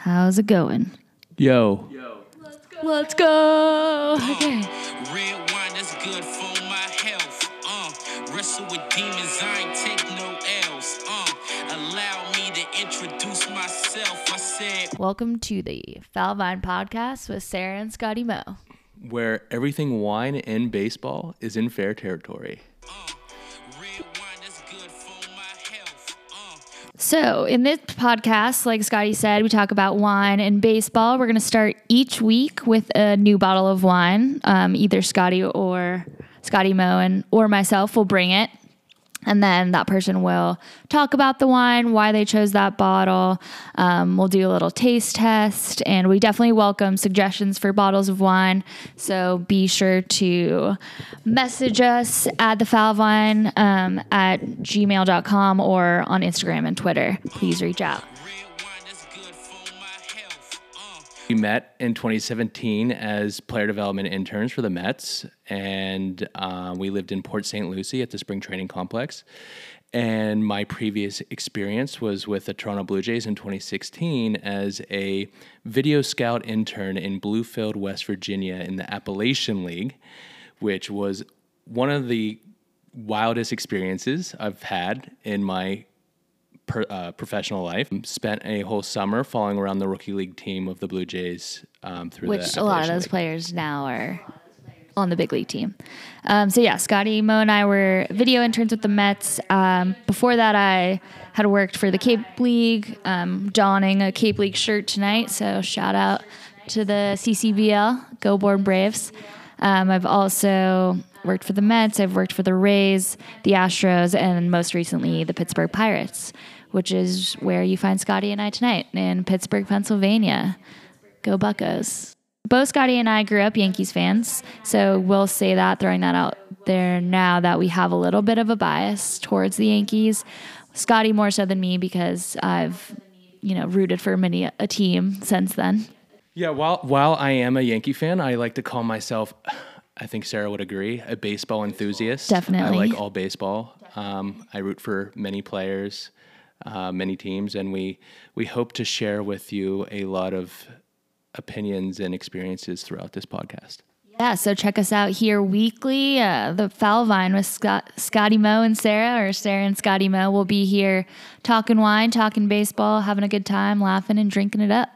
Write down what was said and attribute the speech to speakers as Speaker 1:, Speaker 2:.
Speaker 1: How's it going?
Speaker 2: Yo. Yo.
Speaker 1: Let's go. let's Okay.
Speaker 3: Red wine that's good for my health. Uh, wrestle with demons, I ain't take no L's. Uh, allow me to introduce myself. I said,
Speaker 1: Welcome to the Foul Vine podcast with Sarah and Scotty Mo.
Speaker 2: Where everything wine and baseball is in fair territory.
Speaker 3: uh,
Speaker 1: So, in this podcast, like Scotty said, we talk about wine and baseball. We're going to start each week with a new bottle of wine. Um, either Scotty or Scotty Moen or myself will bring it. And then that person will talk about the wine, why they chose that bottle. Um, we'll do a little taste test, and we definitely welcome suggestions for bottles of wine. So be sure to message us at the foul vine um, at gmail.com or on Instagram and Twitter. Please reach out.
Speaker 2: We met in 2017 as player development interns for the Mets, and uh, we lived in Port St. Lucie at the spring training complex. And my previous experience was with the Toronto Blue Jays in 2016 as a video scout intern in Bluefield, West Virginia, in the Appalachian League, which was one of the wildest experiences I've had in my per, uh, professional life. Spent a whole summer following around the rookie league team of the Blue Jays um, through
Speaker 1: which
Speaker 2: the
Speaker 1: a lot of those
Speaker 2: League.
Speaker 1: players now are on the big league team. Um, so yeah, Scotty, Mo, and I were video interns with the Mets. Um, before that, I had worked for the Cape League, um, donning a Cape League shirt tonight. So shout out to the CCBL, Go Bourne Braves. Um, I've also worked for the Mets. I've worked for the Rays, the Astros, and most recently the Pittsburgh Pirates, which is where you find Scotty and I tonight in Pittsburgh, Pennsylvania. Go Buckos. Both Scotty and I grew up Yankees fans, so we'll say that, throwing that out there now that we have a little bit of a bias towards the Yankees. Scotty more so than me because I've, you know, rooted for many a team since then.
Speaker 2: Yeah, while while I am a Yankee fan, I like to call myself. I think Sarah would agree, a baseball enthusiast.
Speaker 1: Definitely.
Speaker 2: I like all baseball. Um, I root for many players, uh, many teams, and we we hope to share with you a lot of opinions and experiences throughout this podcast.
Speaker 1: Yeah, so check us out here weekly. Uh, the Foul Vine with Scott, Scotty Mo and Sarah, or Sarah and Scotty Mo, will be here talking wine, talking baseball, having a good time, laughing and drinking it up.